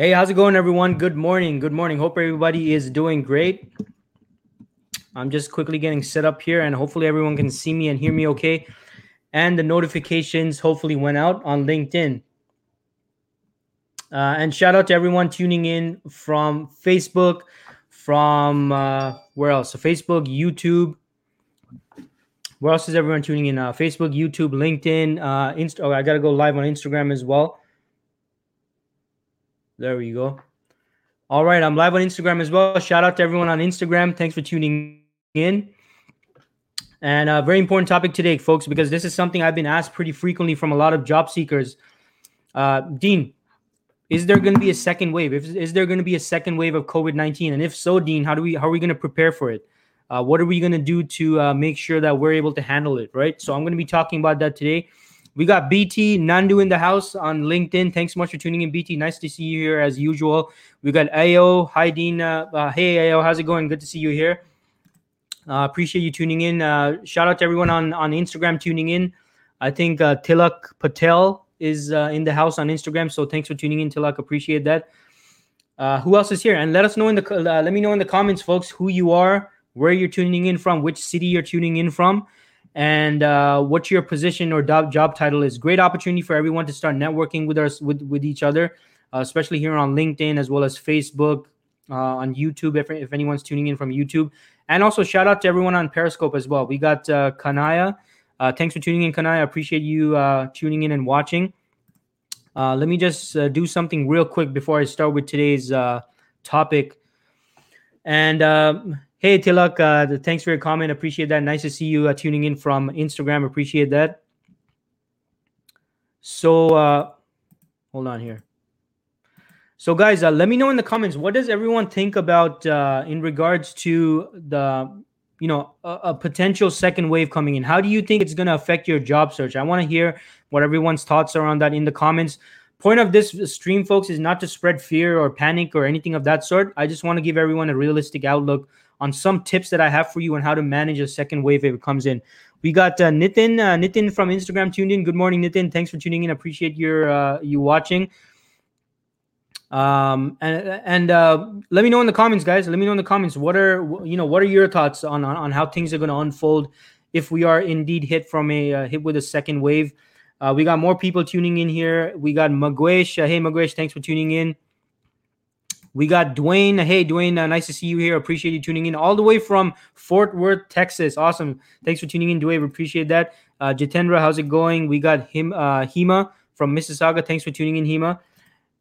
Hey, how's it going, everyone? Good morning. Good morning. Hope everybody is doing great. I'm just quickly getting set up here, and hopefully, everyone can see me and hear me okay. And the notifications hopefully went out on LinkedIn. Uh, and shout out to everyone tuning in from Facebook, from uh, where else? So, Facebook, YouTube. Where else is everyone tuning in? Uh, Facebook, YouTube, LinkedIn, uh, Insta. Oh, I got to go live on Instagram as well. There we go. All right, I'm live on Instagram as well. Shout out to everyone on Instagram. Thanks for tuning in. And a very important topic today, folks, because this is something I've been asked pretty frequently from a lot of job seekers. Uh, Dean, is there going to be a second wave? If, is there going to be a second wave of COVID nineteen? And if so, Dean, how do we how are we going to prepare for it? Uh, what are we going to do to uh, make sure that we're able to handle it? Right. So I'm going to be talking about that today. We got BT Nandu in the house on LinkedIn. Thanks so much for tuning in, BT. Nice to see you here as usual. We got Ayo. Hi, Dean. Uh, uh, hey, Ayo. How's it going? Good to see you here. Uh, appreciate you tuning in. Uh, shout out to everyone on, on Instagram tuning in. I think uh, Tilak Patel is uh, in the house on Instagram. So thanks for tuning in, Tilak. Appreciate that. who else is here? And let us know in the let me know in the comments, folks, who you are, where you're tuning in from, which city you're tuning in from and uh, what your position or job, title is. Great opportunity for everyone to start networking with us with, with each other, uh, especially here on LinkedIn as well as Facebook, uh, on YouTube. If, if anyone's tuning in from YouTube, and also shout out to everyone on Periscope as well. We got uh, Kanaya. Uh, thanks for tuning in, Kanaya. Appreciate you uh, tuning in and watching. Uh, let me just do something real quick before I start with today's uh, topic. And um, Hey Tilak, uh, thanks for your comment. Appreciate that. Nice to see you uh, tuning in from Instagram. Appreciate that. So, uh, hold on here. So, guys, uh, let me know in the comments what does everyone think about uh, in regards to the you know a, a, potential second wave coming in. How do you think it's going to affect your job search? I want to hear what everyone's thoughts are on that in the comments. Point of this stream, folks, is not to spread fear or panic or anything of that sort. I just want to give everyone a realistic outlook on some tips that I have for you on how to manage a second wave if it comes in. We got uh, Nitin, uh, Nitin from Instagram tuned in. Good morning, Nitin. Thanks for tuning in. Appreciate your uh, you watching. Um and and uh, let me know in the comments, guys. Let me know in the comments what are you know what are your thoughts on on, on how things are going to unfold if we are indeed hit from a uh, hit with a second wave. Uh, we got more people tuning in here. We got Magwesh. Uh, hey, Magwesh, thanks for tuning in. We got Dwayne. Hey, Dwayne, uh, nice to see you here. Appreciate you tuning in all the way from Fort Worth, Texas. Awesome. Thanks for tuning in, Dwayne. Appreciate that. Uh, Jitendra, how's it going? We got him, uh, Hema from Mississauga. Thanks for tuning in, Hema.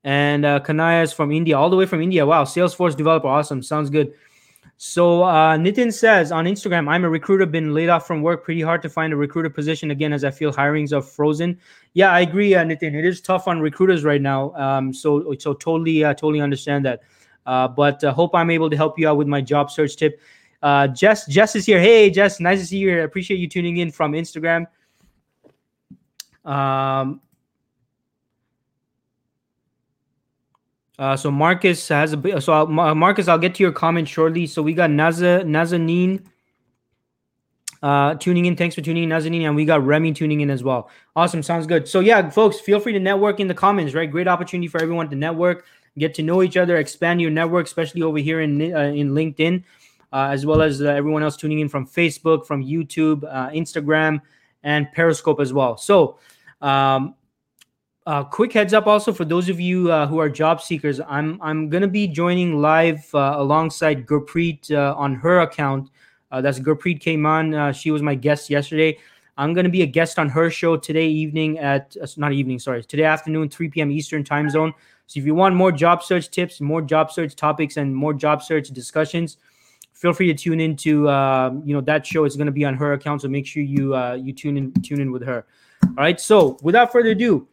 And uh, Kanaya is from India, all the way from India. Wow, Salesforce developer. Awesome. Sounds good. So uh, Nitin says on Instagram, I'm a recruiter, been laid off from work. Pretty hard to find a recruiter position again, as I feel hirings are frozen. Yeah, I agree, uh, Nitin. It is tough on recruiters right now. Um, so so totally uh, totally understand that. Uh, but uh, hope I'm able to help you out with my job search tip. Uh, Jess Jess is here. Hey Jess, nice to see you here. Appreciate you tuning in from Instagram. Um, Uh, so Marcus has a so I'll, Marcus, I'll get to your comment shortly. So we got Naza Nazanin uh, tuning in. Thanks for tuning in, Nazanin, and we got Remy tuning in as well. Awesome, sounds good. So yeah, folks, feel free to network in the comments. Right, great opportunity for everyone to network, get to know each other, expand your network, especially over here in uh, in LinkedIn, uh, as well as uh, everyone else tuning in from Facebook, from YouTube, uh, Instagram, and Periscope as well. So. Um, uh, quick heads up also for those of you uh, who are job seekers, I'm I'm gonna be joining live uh, alongside Gurpreet uh, on her account. Uh, that's Gurpreet Kaiman. Uh, she was my guest yesterday. I'm gonna be a guest on her show today evening at not evening, sorry, today afternoon, 3 p.m. Eastern time zone. So if you want more job search tips, more job search topics, and more job search discussions, feel free to tune into um, you know that show. It's gonna be on her account, so make sure you you tune in tune in with her. All right. So without further ado.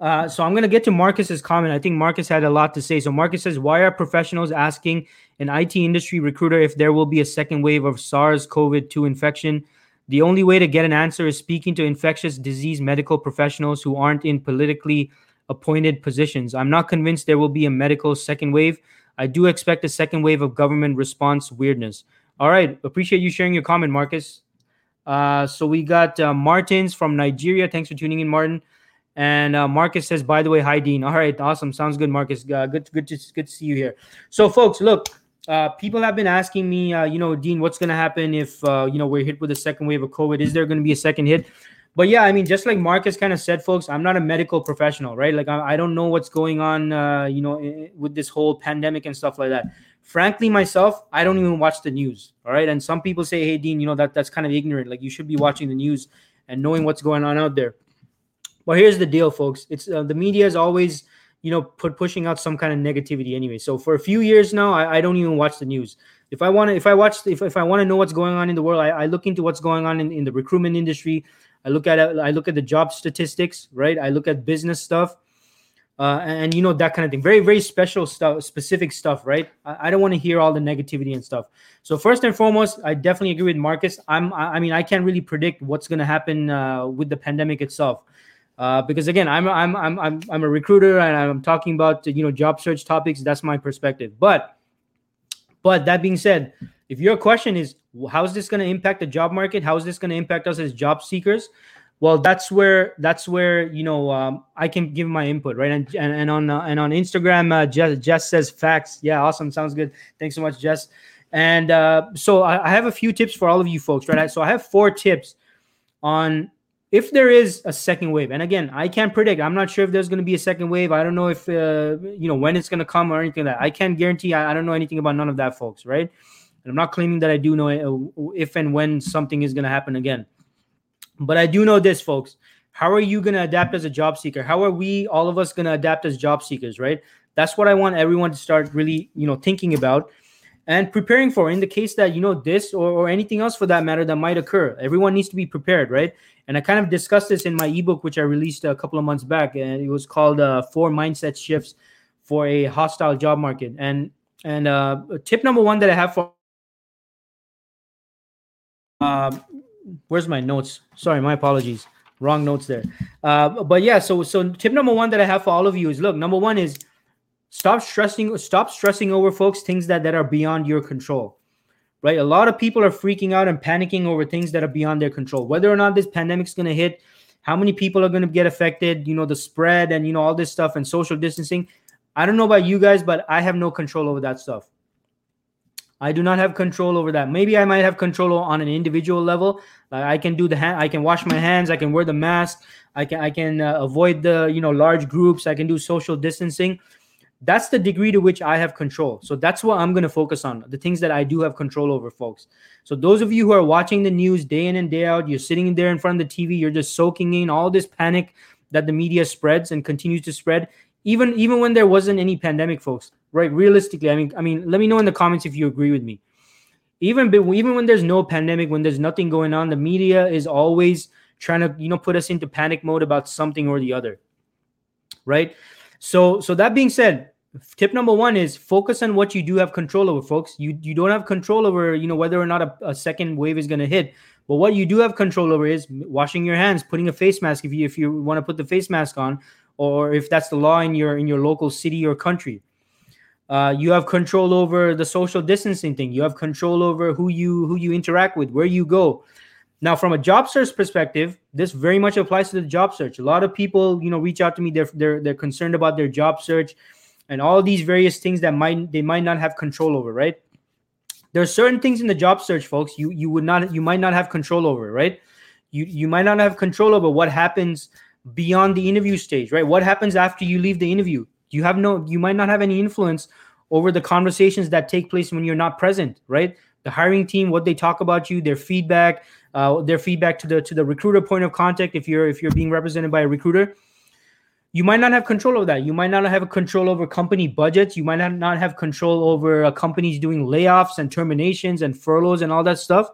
Uh, so I'm going to get to Marcus's comment. I think Marcus had a lot to say. So Marcus says, "Why are professionals asking an IT industry recruiter if there will be a second wave of SARS-CoV-2 infection? The only way to get an answer is speaking to infectious disease medical professionals who aren't in politically appointed positions. I'm not convinced there will be a medical second wave. I do expect a second wave of government response weirdness." All right, appreciate you sharing your comment, Marcus. Uh, so we got uh, Martins from Nigeria. Thanks for tuning in, Martin. And uh, Marcus says, by the way, hi Dean. All right, awesome, sounds good, Marcus. Uh, good, good, to, good to see you here. So, folks, look, uh, people have been asking me, uh, you know, Dean, what's going to happen if uh, you know we're hit with a second wave of COVID? Is there going to be a second hit? But yeah, I mean, just like Marcus kind of said, folks, I'm not a medical professional, right? Like, I, I don't know what's going on, uh, you know, with this whole pandemic and stuff like that. Frankly, myself, I don't even watch the news. All right, and some people say, hey, Dean, you know that that's kind of ignorant. Like, you should be watching the news and knowing what's going on out there. But here's the deal, folks. It's uh, the media is always, you know, put pushing out some kind of negativity anyway. So for a few years now, I, I don't even watch the news. If I want to, if I watch, if, if I want to know what's going on in the world, I, I look into what's going on in, in the recruitment industry. I look at I look at the job statistics, right? I look at business stuff. Uh, and, and, you know that kind of thing very very special stuff specific stuff right i, I don't want to hear all the negativity and stuff so first and foremost i definitely agree with marcus i'm i, I mean i can't really predict what's going to happen uh, with the pandemic itself uh, because again I'm, I'm i'm i'm i'm a recruiter and i'm talking about you know job search topics. That's my perspective. But but that being said if your question is how is this going to impact the job market? How is this going to impact us as job seekers? Well that's where that's where you know um, i can give my input right? And and, and on uh, and on instagram uh, jess, jess says facts. Yeah awesome. Sounds good. Thanks so much jess. And uh, so I, I have a few tips for all of you folks right? So i have four tips on if there is a second wave and again i can't predict. I'm not sure if there's going to be a second wave. I don't know if uh, you know when it's going to come or anything like that. I can't guarantee I, I, don't know anything about none of that folks right? And i'm not claiming that i do know uh, if and when something is going to happen again. But i do know this folks. How are you going to adapt as a job seeker? How are we all of us going to adapt as job seekers right? That's what i want everyone to start really you know thinking about and preparing for in the case that you know this or, or anything else for that matter that might occur everyone needs to be prepared right and I kind of discussed this in my ebook, which I released a couple of months back, and it was called uh, Four Mindset Shifts for a Hostile Job Market. And and uh, tip number one that I have for uh, where's my notes? Sorry, my apologies. Wrong notes there. Uh, but yeah, so so tip number one that I have for all of you is look. Number one is stop stressing. Stop stressing over folks things that that are beyond your control right? A lot of people are freaking out and panicking over things that are beyond their control. Whether or not this pandemic's going to hit, how many people are going to get affected, you know, the spread and you know all this stuff and social distancing. I don't know about you guys, but I have no control over that stuff. I do not have control over that. Maybe I might have control on an individual level. Like I can do the hand, I can wash my hands, I can wear the mask, I can I can uh, avoid the you know large groups, I can do social distancing that's the degree to which I have control. So that's what I'm going to focus on the things that I do have control over, folks. So, those of you who are watching the news day in and day out, you're sitting there in front of the TV, you're just soaking in all this panic that the media spreads and continues to spread. Even even when there wasn't any pandemic, folks, right? Realistically, I mean, I mean, let me know in the comments if you agree with me. Even even when there's no pandemic, when there's nothing going on, the media is always trying to you know put us into panic mode about something or the other, right? So so that being said, tip number one is focus on what you do have control over folks. You you don't have control over you know whether or not a, a second wave is going to hit. But what you do have control over is washing your hands putting a face mask if you if you want to put the face mask on or if that's the law in your in your local city or country. Uh, you have control over the social distancing thing. You have control over who you who you interact with where you go now from a job search perspective this very much applies to the job search a lot of people you know reach out to me they're they're, they're concerned about their job search and all these various things that might they might not have control over, right? There are certain things in the job search, folks, you you would not you might not have control over, right? You you might not have control over what happens beyond the interview stage, right? What happens after you leave the interview? You have no you might not have any influence over the conversations that take place when you're not present, right? The hiring team, what they talk about you, their feedback, uh, their feedback to the to the recruiter point of contact if you're if you're being represented by a recruiter you might not have control over that. You might not have control over company budgets. You might not have control over uh, companies doing layoffs and terminations and furloughs and all that stuff.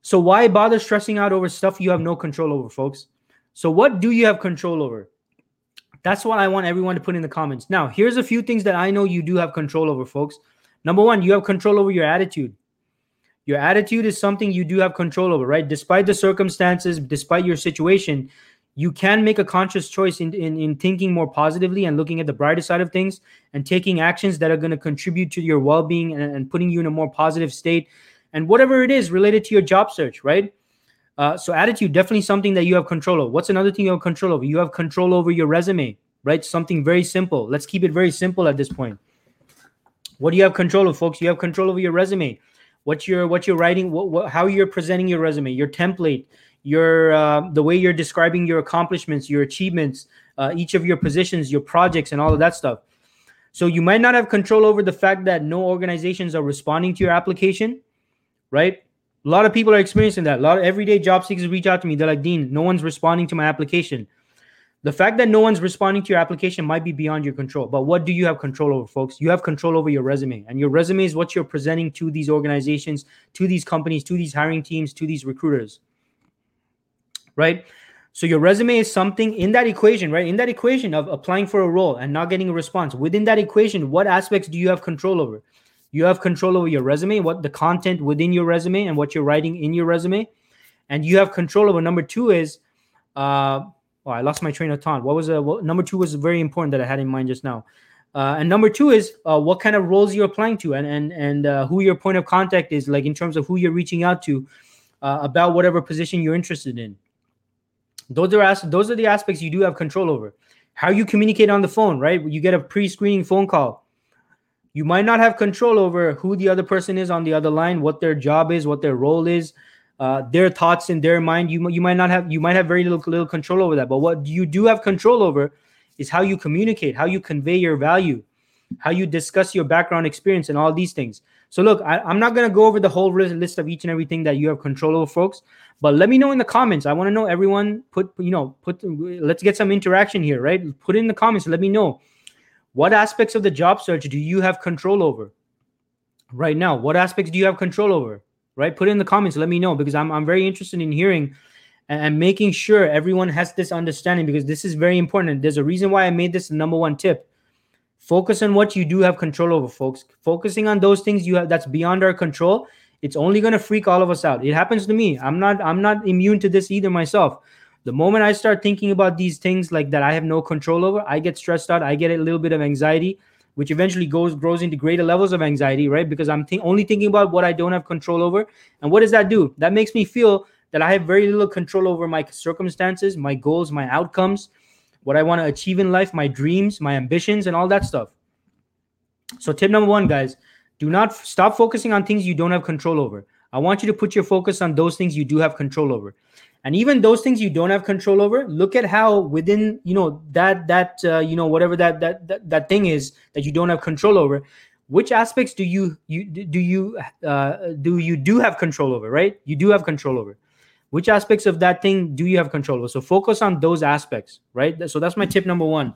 So why bother stressing out over stuff you have no control over, folks? So what do you have control over? That's what I want everyone to put in the comments. Now, here's a few things that I know you do have control over, folks. Number one, you have control over your attitude. Your attitude is something you do have control over, right? Despite the circumstances, despite your situation, you can make a conscious choice in, in, in thinking more positively and looking at the brighter side of things and taking actions that are going to contribute to your well-being and, and, putting you in a more positive state and whatever it is related to your job search right Uh, so attitude definitely something that you have control over. What's another thing you have control over? You have control over your resume, right? Something very simple. Let's keep it very simple at this point. What do you have control of, folks? You have control over your resume. What you're what you're writing, what, what how you're presenting your resume, your template, your uh, the way you're describing your accomplishments, your achievements, uh, each of your positions, your projects, and all of that stuff. So you might not have control over the fact that no organizations are responding to your application, right? A lot of people are experiencing that. A lot of everyday job seekers reach out to me. They're like, Dean, no one's responding to my application. The fact that no one's responding to your application might be beyond your control. But what do you have control over, folks? You have control over your resume. And your resume is what you're presenting to these organizations, to these companies, to these hiring teams, to these recruiters. Right? So your resume is something in that equation, right? In that equation of applying for a role and not getting a response. Within that equation, what aspects do you have control over? You have control over your resume, what the content within your resume and what you're writing in your resume. And you have control over number two is uh oh, I lost my train of thought. What was a what, number two was very important that I had in mind just now. Uh, and number two is uh, what kind of roles you're applying to and and and uh, who your point of contact is like in terms of who you're reaching out to uh, about whatever position you're interested in those are as- those are the aspects you do have control over how you communicate on the phone right you get a pre-screening phone call you might not have control over who the other person is on the other line, what their job is, what their role is, uh, their thoughts in their mind. You you might not have you might have very little little control over that. But what you do have control over is how you communicate, how you convey your value, how you discuss your background experience, and all these things. So look, I, am not gonna go over the whole list of each and everything that you have control over, folks. But let me know in the comments. I want to know everyone. Put you know put. Let's get some interaction here, right? Put in the comments. Let me know what aspects of the job search do you have control over right now? What aspects do you have control over? Right? Put in the comments. Let me know because I'm, I'm very interested in hearing and making sure everyone has this understanding because this is very important. There's a reason why I made this the number one tip. Focus on what you do have control over, folks. Focusing on those things you have that's beyond our control, it's only to freak all of us out. It happens to me. I'm not I'm not immune to this either myself the moment I start thinking about these things like that I have no control over, I get stressed out. I get a little bit of anxiety, which eventually goes grows into greater levels of anxiety, right? Because I'm th- only thinking about what I don't have control over. And what does that do? That makes me feel that I have very little control over my circumstances, my goals, my outcomes, what I want to achieve in life, my dreams, my ambitions, and all that stuff. So, tip number one, guys, do not f- stop focusing on things you don't have control over. I want you to put your focus on those things you do have control over and even those things you don't have control over look at how within you know that that uh, you know whatever that, that that that thing is that you don't have control over which aspects do you you do you uh, do you do have control over right? You do have control over. Which aspects of that thing do you have control over? So focus on those aspects right? So that's my tip number one.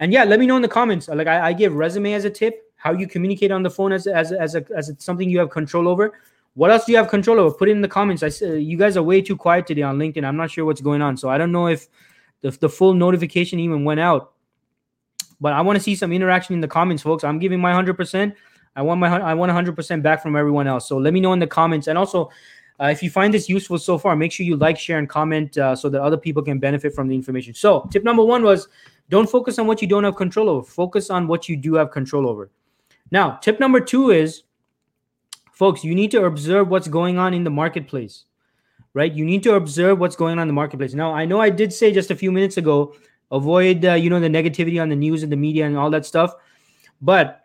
And yeah let me know in the comments. Like i, I give resume as a tip how you communicate on the phone as as as, a, as a, something you have control over what else do you have control over? Put it in the comments. I said you guys are way too quiet today on LinkedIn. I'm not sure what's going on, so I don't know if the, the full notification even went out. But I want to see some interaction in the comments, folks. I'm giving my hundred percent. I want my I want 100 percent back from everyone else. So let me know in the comments, and also. Uh, if you find this useful so far, make sure you like, share, and comment uh, so that other people can benefit from the information. So, tip number one was don't focus on what you don't have control over. Focus on what you do have control over. Now, tip number two is folks you need to observe what's going on in the marketplace right? You need to observe what's going on in the marketplace. Now i know i did say just a few minutes ago avoid uh, you know the negativity on the news and the media and all that stuff but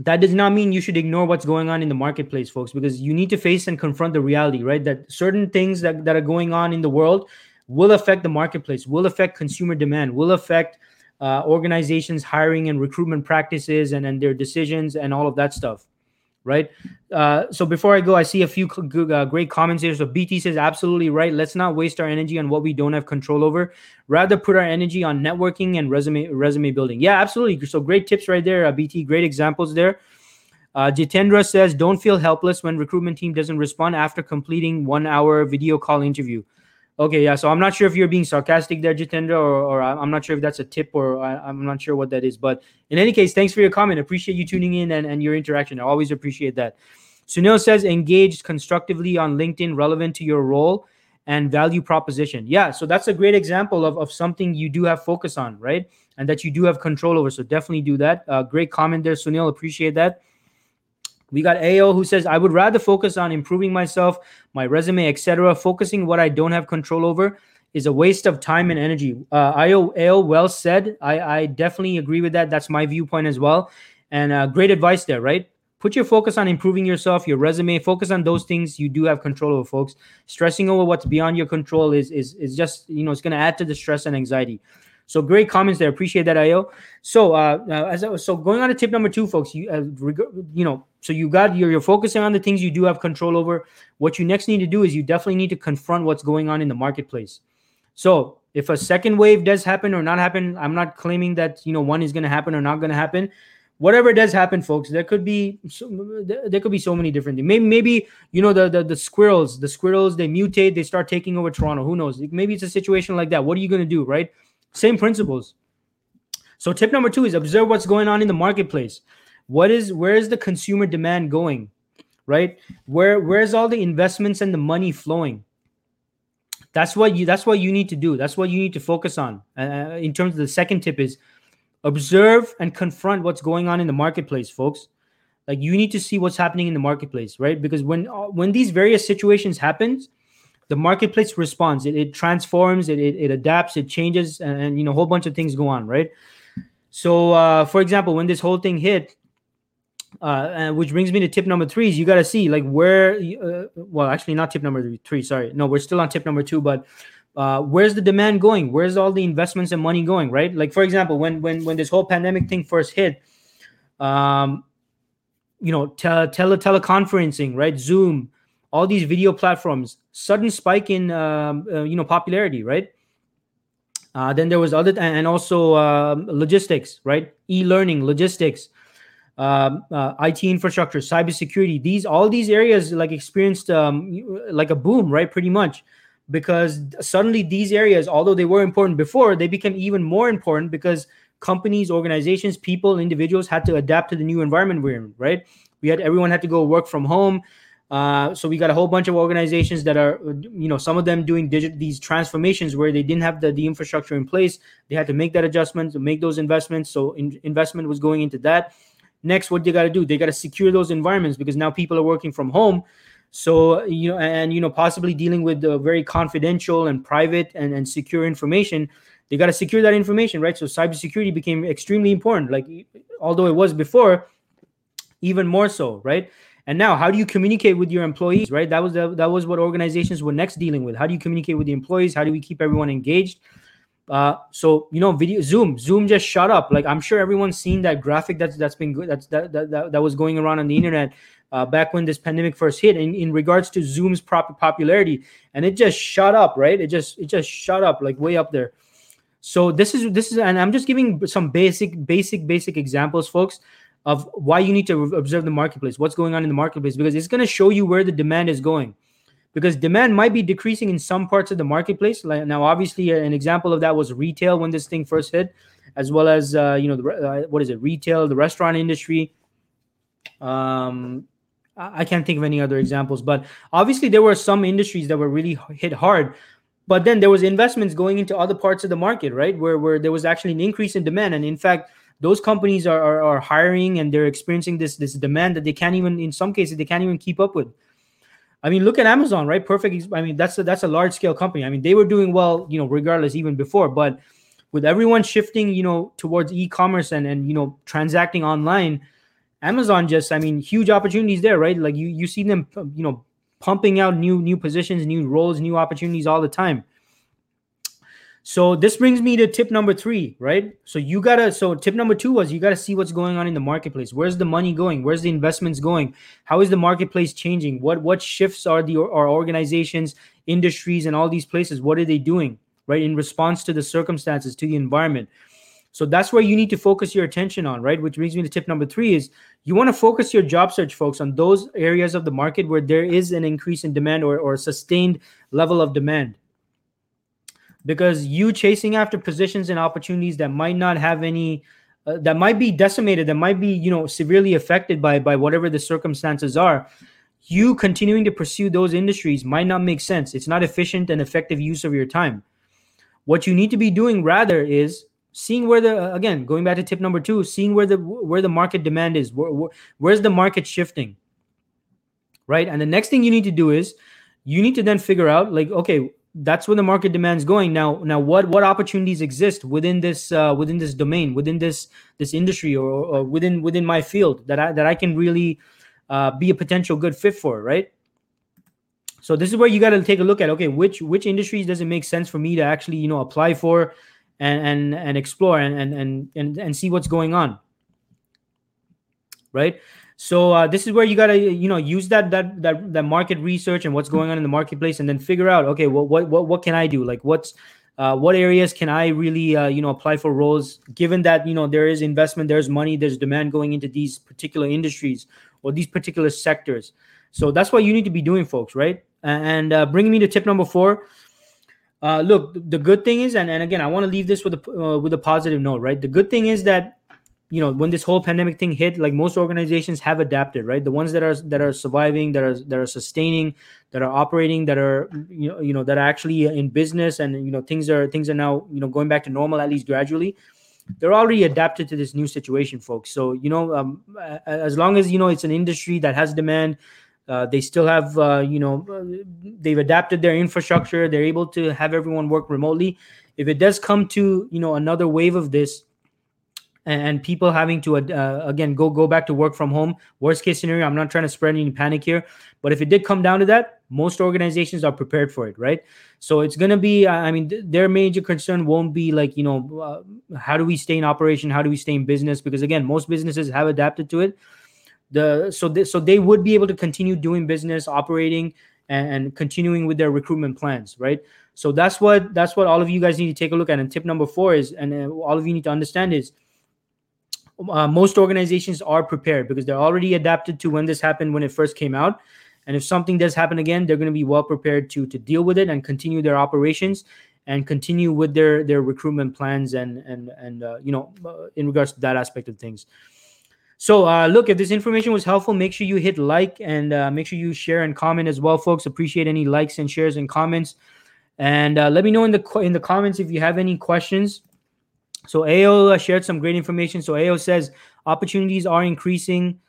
that does not mean you should ignore what's going on in the marketplace folks because you need to face and confront the reality right? That certain things that, that are going on in the world will affect the marketplace will affect consumer demand will affect uh, organizations hiring and recruitment practices and, and their decisions and all of that stuff right? Uh, so before I go, I see a few uh, great comments here. So BT says, absolutely right. Let's not waste our energy on what we don't have control over. Rather put our energy on networking and resume resume building. Yeah, absolutely. So great tips right there, uh, BT. Great examples there. Uh, Jitendra says, don't feel helpless when recruitment team doesn't respond after completing one hour video call interview. Okay, yeah. So I'm not sure if you're being sarcastic there, Jitendra, or, or I'm not sure if that's a tip or I, am not sure what that is. But in any case, thanks for your comment. Appreciate you tuning in and, and your interaction. I always appreciate that. Sunil says engaged constructively on LinkedIn relevant to your role and value proposition. Yeah, so that's a great example of, of something you do have focus on, right? And that you do have control over. So definitely do that. Uh, great comment there, Sunil. Appreciate that. We got AO who says, I would rather focus on improving myself, my resume, etc. Focusing what I don't have control over is a waste of time and energy. Uh, AO, AO well said. I, I definitely agree with that. That's my viewpoint as well. And uh, great advice there, right? Put your focus on improving yourself, your resume. Focus on those things you do have control over, folks. Stressing over what's beyond your control is is is just you know it's going to add to the stress and anxiety. So great comments there. Appreciate that, Io. So uh, uh, as I was, so going on to tip number two, folks. You uh, reg- you know so you got you're, you're focusing on the things you do have control over. What you next need to do is you definitely need to confront what's going on in the marketplace. So if a second wave does happen or not happen, I'm not claiming that you know one is going to happen or not going to happen. Whatever does happen, folks, there could be so, there could be so many different things. Maybe maybe you know the, the the squirrels, the squirrels they mutate, they start taking over Toronto. Who knows? Maybe it's a situation like that. What are you going to do, right? Same principles. So tip number two is observe what's going on in the marketplace. What is where is the consumer demand going? Right? Where where's all the investments and the money flowing? That's what you that's what you need to do. That's what you need to focus on. Uh, in terms of the second tip is observe and confront what's going on in the marketplace, folks. Like you need to see what's happening in the marketplace, right? Because when when these various situations happens, the marketplace responds it, it transforms it, it, it adapts it changes and, and, you know a whole bunch of things go on right so uh, for example when this whole thing hit uh, which brings me to tip number three is you got to see like where uh, well actually not tip number three sorry. No we're still on tip number two but uh, where's the demand going? Where's all the investments and money going right? Like for example when when when this whole pandemic thing first hit um you know tele, tele teleconferencing right? Zoom all these video platforms sudden spike in um, uh, you know popularity right? Uh, then there was other and also uh, logistics right? E-learning logistics um, uh, IT infrastructure, cybersecurity. These all these areas like experienced um, like a boom, right? Pretty much, because suddenly these areas, although they were important before, they became even more important because companies, organizations, people, individuals had to adapt to the new environment we're in. Right? We had everyone had to go work from home. Uh, so we got a whole bunch of organizations that are, you know, some of them doing digit these transformations where they didn't have the, the infrastructure in place. They had to make that adjustment to make those investments. So in, investment was going into that. Next, what they got to do? They got to secure those environments because now people are working from home. So you know, and you know, possibly dealing with very confidential and private and, and secure information. They got to secure that information, right? So cybersecurity became extremely important. Like although it was before, even more so, right? And now, how do you communicate with your employees? Right. That was the, that was what organizations were next dealing with. How do you communicate with the employees? How do we keep everyone engaged? Uh, so you know, video Zoom, Zoom just shut up. Like I'm sure everyone's seen that graphic that's that's been good. That's that that, that, that was going around on the internet uh, back when this pandemic first hit. In, in regards to Zoom's proper popularity, and it just shut up. Right. It just it just shut up like way up there. So this is this is, and I'm just giving some basic basic basic examples, folks of why you need to observe the marketplace, what's going on in the marketplace, because it's going to show you where the demand is going. Because demand might be decreasing in some parts of the marketplace. Like now, obviously, an example of that was retail when this thing first hit, as well as uh, you know the uh, what is it, retail, the restaurant industry. Um, I can't think of any other examples, but obviously there were some industries that were really hit hard. But then there was investments going into other parts of the market, right, where where there was actually an increase in demand, and in fact, those companies are, are, are hiring and they're experiencing this this demand that they can't even in some cases they can't even keep up with i mean look at amazon right? Perfect i mean that's a, that's a large scale company. I mean they were doing well you know regardless even before but with everyone shifting you know towards e-commerce and and you know transacting online amazon just i mean huge opportunities there right? Like you you see them you know pumping out new new positions new roles new opportunities all the time so this brings me to tip number three, right? So you gotta. So tip number two was you gotta see what's going on in the marketplace. Where's the money going? Where's the investments going? How is the marketplace changing? What what shifts are the are organizations, industries, and all these places? What are they doing, right, in response to the circumstances, to the environment? So that's where you need to focus your attention on, right? Which brings me to tip number three is you want to focus your job search, folks, on those areas of the market where there is an increase in demand or, or a sustained level of demand because you chasing after positions and opportunities that might not have any uh, that might be decimated that might be you know severely affected by by whatever the circumstances are you continuing to pursue those industries might not make sense it's not efficient and effective use of your time what you need to be doing rather is seeing where the again going back to tip number two seeing where the where the market demand is where, where, where's the market shifting right? And the next thing you need to do is you need to then figure out like, okay, that's where the market demand is going now. Now, what what opportunities exist within this uh, within this domain, within this this industry, or, or within within my field that I that I can really uh, be a potential good fit for, right? So this is where you got to take a look at okay, which which industries does it make sense for me to actually you know apply for and and and explore and and and and, and see what's going on, right? So uh, this is where you gotta you know use that that that that market research and what's going on in the marketplace, and then figure out okay, well, what what what can I do? Like what's uh, what areas can I really uh, you know apply for roles? Given that you know there is investment, there's money, there's demand going into these particular industries or these particular sectors. So that's what you need to be doing, folks, right? And uh, bringing me to tip number four. Uh, look, the good thing is, and, and again, I want to leave this with a uh, with a positive note, right? The good thing is that you know when this whole pandemic thing hit like most organizations have adapted right? The ones that are that are surviving that are that are sustaining that are operating that are you know you know that are actually in business and you know things are things are now you know going back to normal at least gradually they're already adapted to this new situation folks. So you know um, as long as you know it's an industry that has demand uh, they still have uh, you know they've adapted their infrastructure they're able to have everyone work remotely. If it does come to you know another wave of this and, people having to uh, again go go back to work from home. Worst case scenario, I'm not trying to spread any panic here, but if it did come down to that, most organizations are prepared for it, right? So it's gonna be. I mean, th- their major concern won't be like you know, uh, how do we stay in operation? How do we stay in business? Because again, most businesses have adapted to it. The so th- so they would be able to continue doing business, operating, and, and continuing with their recruitment plans, right? So that's what that's what all of you guys need to take a look at. And tip number four is, and uh, all of you need to understand is uh, most organizations are prepared because they're already adapted to when this happened when it first came out. And if something does happen again they're going to be well prepared to to deal with it and continue their operations and continue with their their recruitment plans and and and uh, you know uh, in regards to that aspect of things. So uh, look if this information was helpful make sure you hit like and uh, make sure you share and comment as well folks. Appreciate any likes and shares and comments. And uh, let me know in the in the comments if you have any questions so AO uh, shared some great information. So AO says opportunities are increasing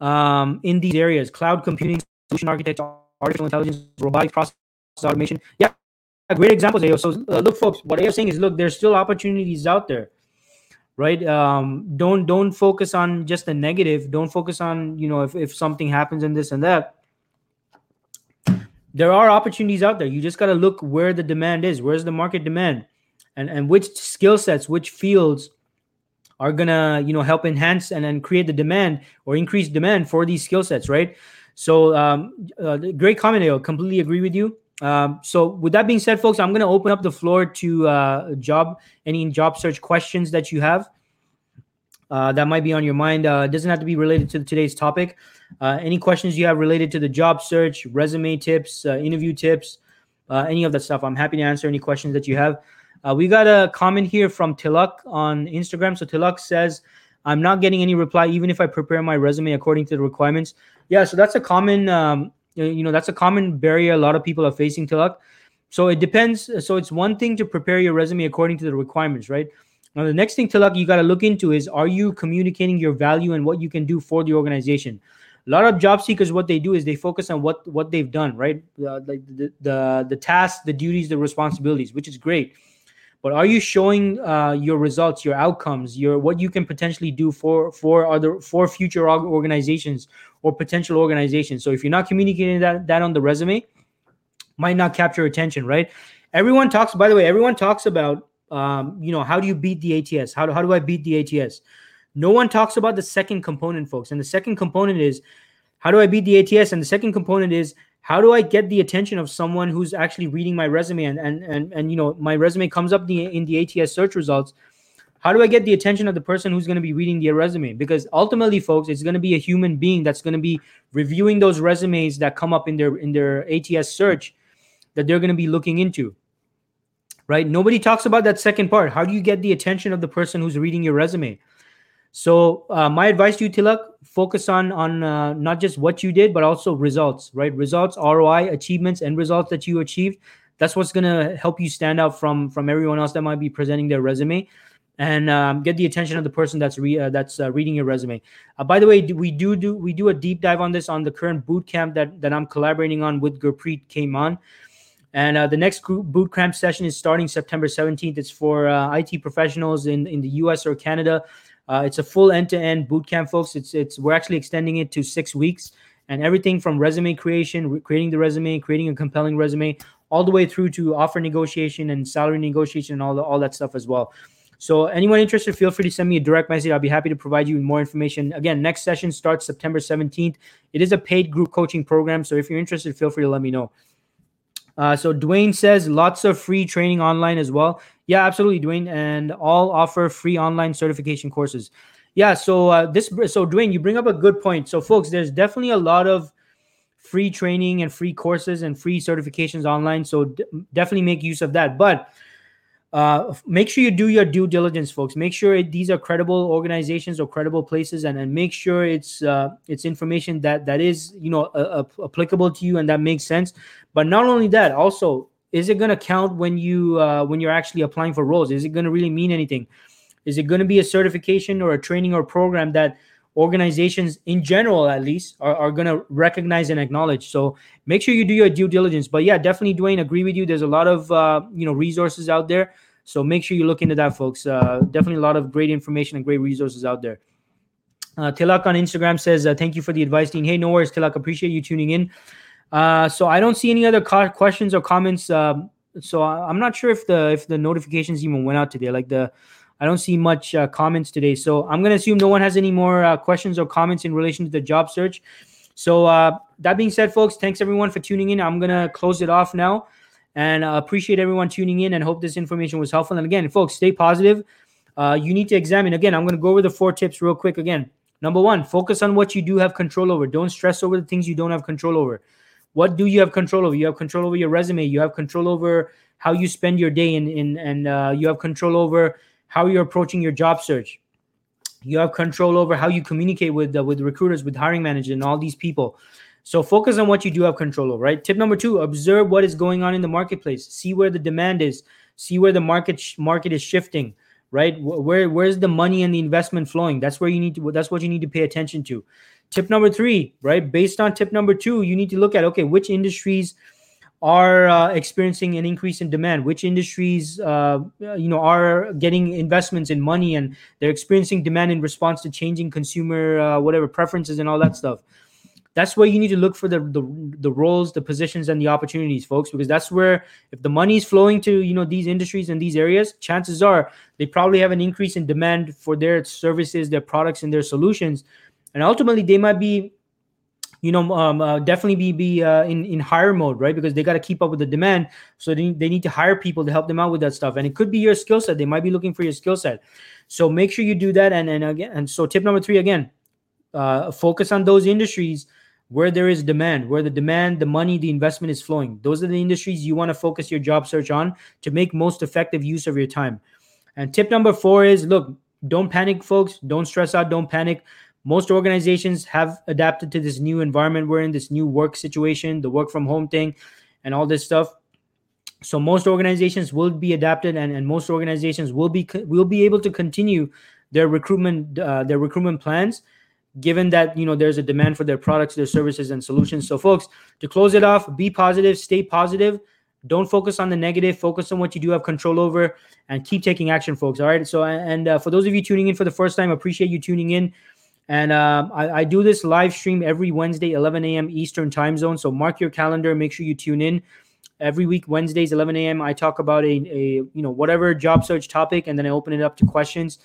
um, in these areas: cloud computing, solution architects, artificial intelligence, robotics, process automation. Yeah, great examples, AO. So uh, look, folks, what AO is saying is, look, there's still opportunities out there, right? Um, don't don't focus on just the negative. Don't focus on you know if if something happens and this and that. There are opportunities out there. You just got to look where the demand is. Where's the market demand? And and which skill sets which fields are gonna you know help enhance and then create the demand or increase demand for these skill sets right? So um, uh, great comment I completely agree with you. Um, so with that being said folks i'm gonna open up the floor to uh, job any job search questions that you have uh, that might be on your mind. Uh, doesn't have to be related to today's topic. Uh, any questions you have related to the job search resume tips uh, interview tips uh, any of that stuff i'm happy to answer any questions that you have uh, we got a comment here from Tilak on Instagram. So Tilak says, I'm not getting any reply, even if I prepare my resume according to the requirements. Yeah, so that's a common, um, you know, that's a common barrier a lot of people are facing, Tilak. So it depends. So it's one thing to prepare your resume according to the requirements, right? Now, the next thing, Tilak, you got to look into is are you communicating your value and what you can do for the organization? A lot of job seekers, what they do is they focus on what what they've done, right? Uh, like the, the the tasks, the duties, the responsibilities, which is great but are you showing uh, your results your outcomes your what you can potentially do for for other for future organizations or potential organizations? So if you're not communicating that that on the resume might not capture attention right? Everyone talks by the way everyone talks about um, you know how do you beat the ats how do, how do i beat the ats no one talks about the second component folks. And the second component is how do i beat the ats and the second component is how do I get the attention of someone who's actually reading my resume and and and, and you know my resume comes up the, in the ATS search results? How do I get the attention of the person who's going to be reading the resume? Because ultimately, folks, it's going to be a human being that's going to be reviewing those resumes that come up in their in their ATS search that they're going to be looking into. Right? Nobody talks about that second part. How do you get the attention of the person who's reading your resume? So uh, my advice to you, Tilak, focus on on uh, not just what you did, but also results. Right, results, ROI, achievements, and results that you achieved. That's what's gonna help you stand out from from everyone else that might be presenting their resume. and um, get the attention of the person that's re- uh, that's uh, reading your resume. Uh, by the way, we do do we do a deep dive on this on the current boot camp that that I'm collaborating on with Gurpreet Kaiman. And uh, the next boot camp session is starting September 17th. It's for uh, IT professionals in, in the US or Canada. Uh, it's a full end-to-end boot camp, folks. It's it's we're actually extending it to six weeks, and everything from resume creation, re- creating the resume, creating a compelling resume, all the way through to offer negotiation and salary negotiation and all the, all that stuff as well. So anyone interested, feel free to send me a direct message. I'll be happy to provide you more information. Again, next session starts September 17th. It is a paid group coaching program. So if you're interested, feel free to let me know. Uh, so Dwayne says lots of free training online as well. Yeah, absolutely, Dwayne, and all offer free online certification courses. Yeah, so uh, this so Dwayne, you bring up a good point. So folks, there's definitely a lot of free training and free courses and free certifications online. So d- definitely make use of that. But uh, make sure you do your due diligence, folks. Make sure it, these are credible organizations or credible places, and, and make sure it's uh, it's information that that is you know applicable to you and that makes sense. But not only that, also is it going to count when you uh, when you're actually applying for roles? Is it going to really mean anything? Is it going to be a certification or a training or program that organizations in general at least are, are going to recognize and acknowledge. So make sure you do your due diligence. But yeah definitely dwayne agree with you. There's a lot of uh, you know resources out there. So make sure you look into that folks. Uh, definitely a lot of great information and great resources out there. Uh, tilak on instagram says uh, thank you for the advice dean. Hey no worries tilak. Appreciate you tuning in. Uh, so i don't see any other co- questions or comments. Um, so I, i'm not sure if the if the notifications even went out today. Like the I don't see much uh, comments today. So I'm going to assume no one has any more uh, questions or comments in relation to the job search. So uh, that being said, folks, thanks everyone for tuning in. I'm going to close it off now and uh, appreciate everyone tuning in and hope this information was helpful. And again, folks, stay positive. Uh, you need to examine. Again, I'm going to go over the four tips real quick again. Number one, focus on what you do have control over. Don't stress over the things you don't have control over. What do you have control over? You have control over your resume. You have control over how you spend your day, and in, and uh, you have control over how you're approaching your job search. You have control over how you communicate with uh, with recruiters, with hiring managers, and all these people. So focus on what you do have control over. Right. Tip number two: observe what is going on in the marketplace. See where the demand is. See where the market sh- market is shifting. Right. Where where's the money and the investment flowing? That's where you need to. That's what you need to pay attention to. Tip number three. Right. Based on tip number two, you need to look at okay, which industries are uh, experiencing an increase in demand which industries uh, you know are getting investments in money and they're experiencing demand in response to changing consumer uh, whatever preferences and all that stuff. That's where you need to look for the, the the roles the positions and the opportunities folks because that's where if the money is flowing to you know these industries and these areas chances are they probably have an increase in demand for their services their products and their solutions. And ultimately they might be you know, um, uh, definitely be be uh, in in hire mode, right? Because they got to keep up with the demand, so they, they need to hire people to help them out with that stuff. And it could be your skill set; they might be looking for your skill set. So make sure you do that. And and again, and so tip number three again, uh, focus on those industries where there is demand, where the demand, the money, the investment is flowing. Those are the industries you want to focus your job search on to make most effective use of your time. And tip number four is look, don't panic, folks. Don't stress out. Don't panic most organizations have adapted to this new environment we're in this new work situation the work from home thing and all this stuff. So most organizations will be adapted and, and most organizations will be will be able to continue their recruitment uh, their recruitment plans given that you know there's a demand for their products their services and solutions. So folks to close it off be positive stay positive. Don't focus on the negative focus on what you do have control over and keep taking action folks all right? So and uh, for those of you tuning in for the first time appreciate you tuning in and um, I, I, do this live stream every Wednesday, 11 a.m. Eastern time zone. So mark your calendar. Make sure you tune in every week. Wednesdays, 11 a.m. I talk about a, a you know whatever job search topic, and then I open it up to questions.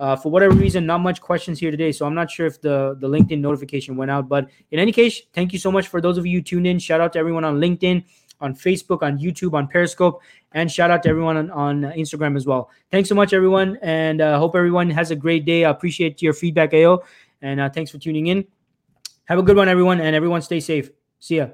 Uh, for whatever reason, not much questions here today, so I'm not sure if the the LinkedIn notification went out. But in any case, thank you so much for those of you tuned in. Shout out to everyone on LinkedIn, on Facebook, on YouTube, on Periscope, and shout out to everyone on, on Instagram as well. Thanks so much, everyone, and uh, hope everyone has a great day. I appreciate your feedback, AO. And uh, thanks for tuning in. Have a good one, everyone, and everyone stay safe. See ya.